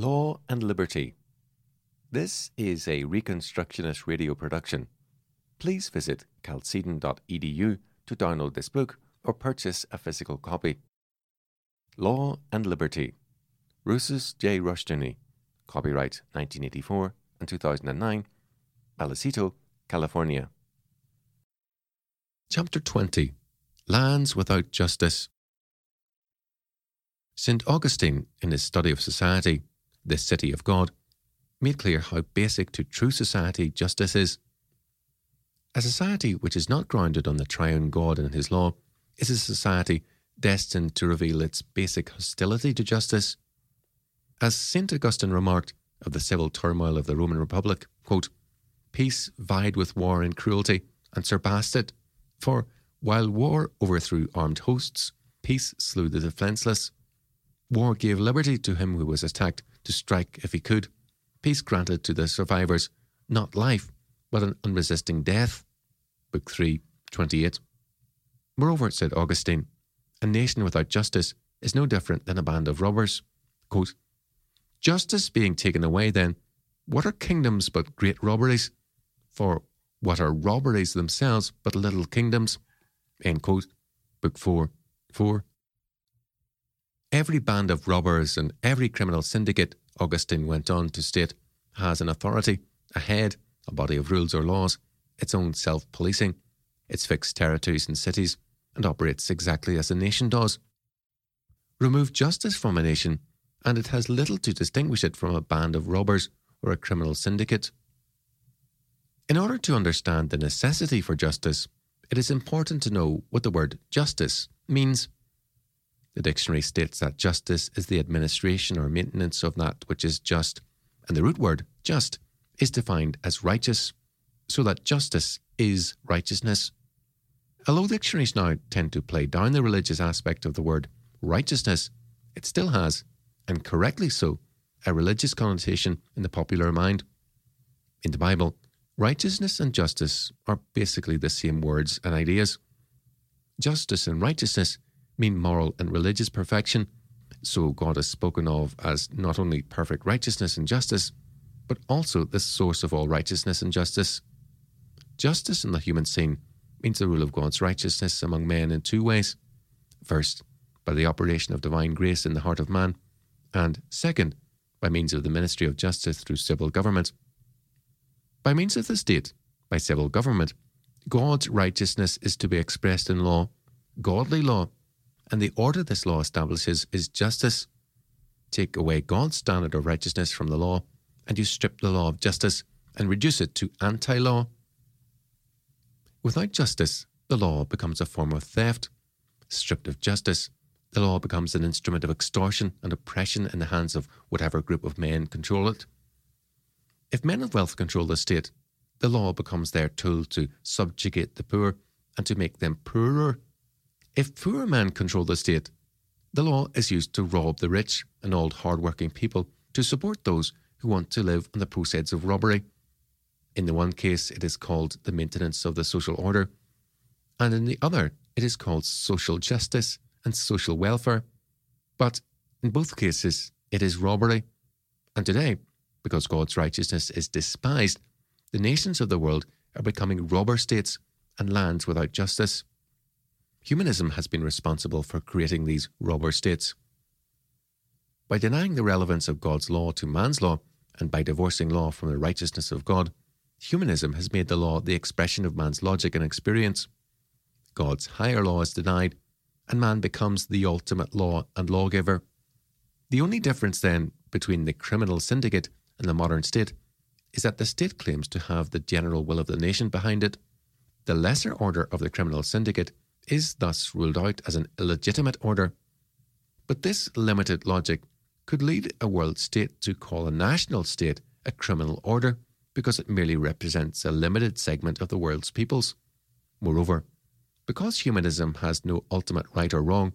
Law and Liberty. This is a Reconstructionist radio production. Please visit chalcedon.edu to download this book or purchase a physical copy. Law and Liberty. Rousas J. Rushdoony. Copyright 1984 and 2009. Vallecito, California. Chapter 20 Lands Without Justice. St. Augustine, in his study of society, the city of God, made clear how basic to true society justice is. A society which is not grounded on the triune God and his law is a society destined to reveal its basic hostility to justice. As St. Augustine remarked of the civil turmoil of the Roman Republic, quote, Peace vied with war in cruelty and surpassed it, for while war overthrew armed hosts, peace slew the defenceless. War gave liberty to him who was attacked to strike if he could. Peace granted to the survivors not life, but an unresisting death. Book 3, 28. Moreover, said Augustine, a nation without justice is no different than a band of robbers. Quote, justice being taken away, then, what are kingdoms but great robberies? For what are robberies themselves but little kingdoms? End quote. Book 4, 4. Every band of robbers and every criminal syndicate, Augustine went on to state, has an authority, a head, a body of rules or laws, its own self policing, its fixed territories and cities, and operates exactly as a nation does. Remove justice from a nation, and it has little to distinguish it from a band of robbers or a criminal syndicate. In order to understand the necessity for justice, it is important to know what the word justice means. The dictionary states that justice is the administration or maintenance of that which is just, and the root word just is defined as righteous, so that justice is righteousness. Although dictionaries now tend to play down the religious aspect of the word righteousness, it still has, and correctly so, a religious connotation in the popular mind. In the Bible, righteousness and justice are basically the same words and ideas. Justice and righteousness mean moral and religious perfection. So God is spoken of as not only perfect righteousness and justice, but also the source of all righteousness and justice. Justice in the human scene means the rule of God's righteousness among men in two ways. First, by the operation of divine grace in the heart of man, and second, by means of the ministry of justice through civil government. By means of the state, by civil government, God's righteousness is to be expressed in law, godly law, and the order this law establishes is justice. Take away God's standard of righteousness from the law, and you strip the law of justice and reduce it to anti law. Without justice, the law becomes a form of theft. Stripped of justice, the law becomes an instrument of extortion and oppression in the hands of whatever group of men control it. If men of wealth control the state, the law becomes their tool to subjugate the poor and to make them poorer if poor men control the state, the law is used to rob the rich and old hard-working people to support those who want to live on the proceeds of robbery. In the one case, it is called the maintenance of the social order, and in the other, it is called social justice and social welfare. But in both cases, it is robbery. And today, because God's righteousness is despised, the nations of the world are becoming robber states and lands without justice. Humanism has been responsible for creating these robber states. By denying the relevance of God's law to man's law, and by divorcing law from the righteousness of God, humanism has made the law the expression of man's logic and experience. God's higher law is denied, and man becomes the ultimate law and lawgiver. The only difference, then, between the criminal syndicate and the modern state is that the state claims to have the general will of the nation behind it. The lesser order of the criminal syndicate is thus ruled out as an illegitimate order. But this limited logic could lead a world state to call a national state a criminal order because it merely represents a limited segment of the world's peoples. Moreover, because humanism has no ultimate right or wrong,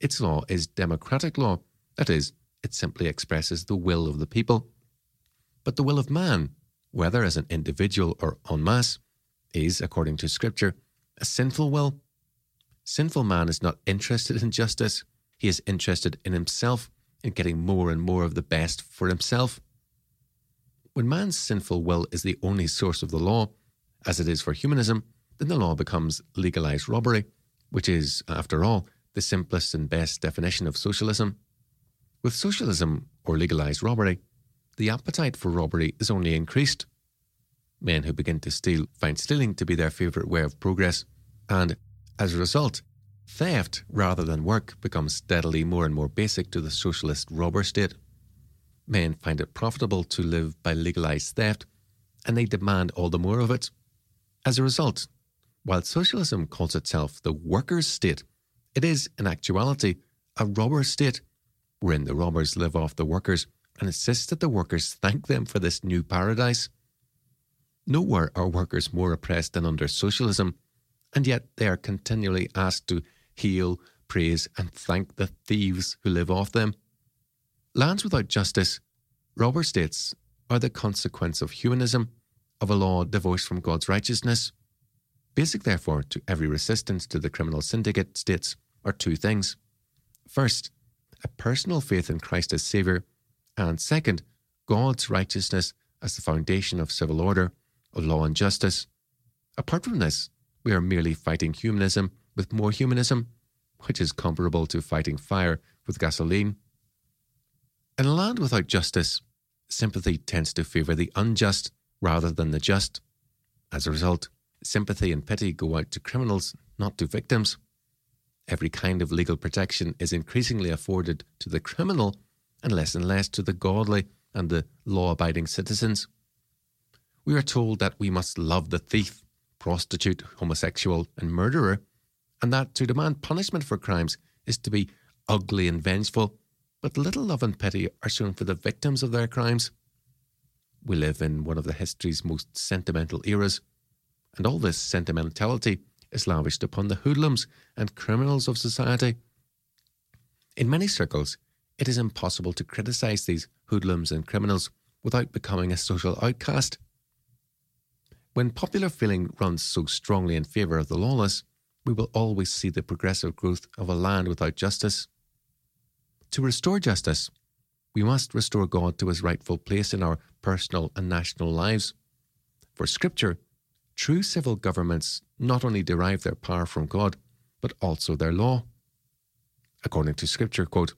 its law is democratic law, that is, it simply expresses the will of the people. But the will of man, whether as an individual or en masse, is, according to Scripture, a sinful will Sinful man is not interested in justice, he is interested in himself in getting more and more of the best for himself. When man's sinful will is the only source of the law, as it is for humanism, then the law becomes legalized robbery, which is, after all, the simplest and best definition of socialism. With socialism, or legalized robbery, the appetite for robbery is only increased. Men who begin to steal find stealing to be their favourite way of progress, and, as a result, theft rather than work becomes steadily more and more basic to the socialist robber state. Men find it profitable to live by legalized theft, and they demand all the more of it. As a result, while socialism calls itself the workers' state, it is, in actuality, a robber state, wherein the robbers live off the workers and insist that the workers thank them for this new paradise. Nowhere are workers more oppressed than under socialism, and yet they are continually asked to heal, praise, and thank the thieves who live off them. Lands without justice, robber states, are the consequence of humanism, of a law divorced from God's righteousness. Basic, therefore, to every resistance to the criminal syndicate states are two things. First, a personal faith in Christ as Saviour, and second, God's righteousness as the foundation of civil order, of law and justice. Apart from this, we are merely fighting humanism with more humanism, which is comparable to fighting fire with gasoline. In a land without justice, sympathy tends to favour the unjust rather than the just. As a result, sympathy and pity go out to criminals, not to victims. Every kind of legal protection is increasingly afforded to the criminal and less and less to the godly and the law abiding citizens. We are told that we must love the thief, prostitute, homosexual, and murderer and that to demand punishment for crimes is to be ugly and vengeful, but little love and pity are shown for the victims of their crimes. We live in one of the history's most sentimental eras, and all this sentimentality is lavished upon the hoodlums and criminals of society. In many circles, it is impossible to criticize these hoodlums and criminals without becoming a social outcast. When popular feeling runs so strongly in favour of the lawless, we will always see the progressive growth of a land without justice. To restore justice, we must restore God to his rightful place in our personal and national lives. For Scripture, true civil governments not only derive their power from God, but also their law. According to Scripture, quote,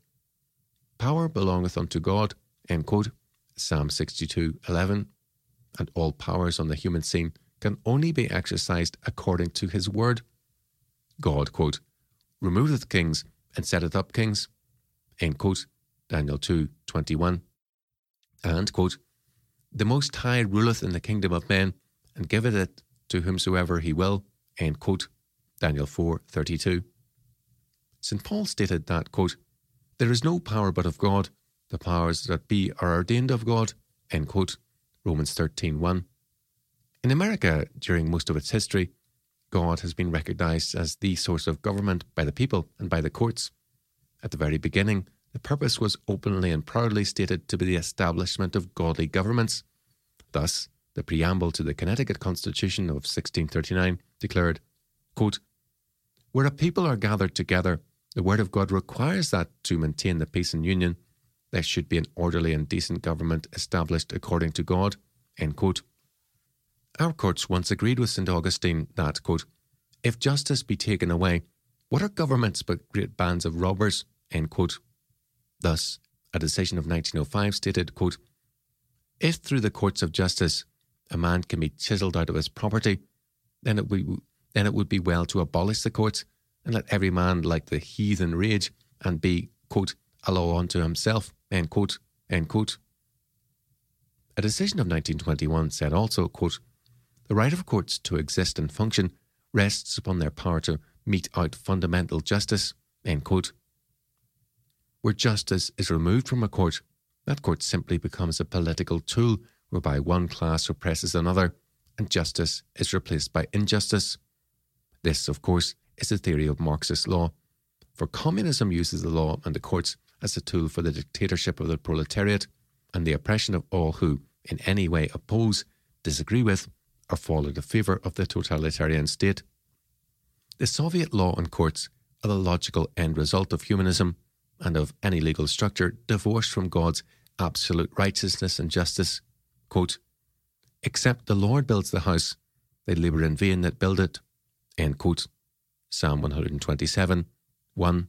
Power belongeth unto God, end quote, Psalm 62 11, and all powers on the human scene can only be exercised according to his word. God, quote, removeth kings and setteth up kings, end quote, Daniel 2 21. And, quote, the Most High ruleth in the kingdom of men and giveth it to whomsoever he will, end quote, Daniel 4 32. St. Paul stated that, quote, there is no power but of God, the powers that be are ordained of God, end quote, Romans 13:1. In America, during most of its history, God has been recognized as the source of government by the people and by the courts. At the very beginning, the purpose was openly and proudly stated to be the establishment of godly governments. Thus, the preamble to the Connecticut Constitution of 1639 declared, quote, Where a people are gathered together, the Word of God requires that to maintain the peace and union, there should be an orderly and decent government established according to God. Our courts once agreed with St. Augustine that, quote, if justice be taken away, what are governments but great bands of robbers? Thus, a decision of 1905 stated, quote, If through the courts of justice a man can be chiselled out of his property, then it, would, then it would be well to abolish the courts and let every man like the heathen rage and be, quote, a unto himself, end quote, end quote. A decision of 1921 said also, quote, the right of courts to exist and function rests upon their power to mete out fundamental justice. End quote. Where justice is removed from a court, that court simply becomes a political tool whereby one class oppresses another and justice is replaced by injustice. This, of course, is the theory of Marxist law. For communism uses the law and the courts as a tool for the dictatorship of the proletariat and the oppression of all who, in any way, oppose, disagree with, or fall into favour of the totalitarian state. The Soviet law and courts are the logical end result of humanism, and of any legal structure divorced from God's absolute righteousness and justice. Quote, Except the Lord builds the house, they labour in vain that build it. End quote. Psalm 127, 1.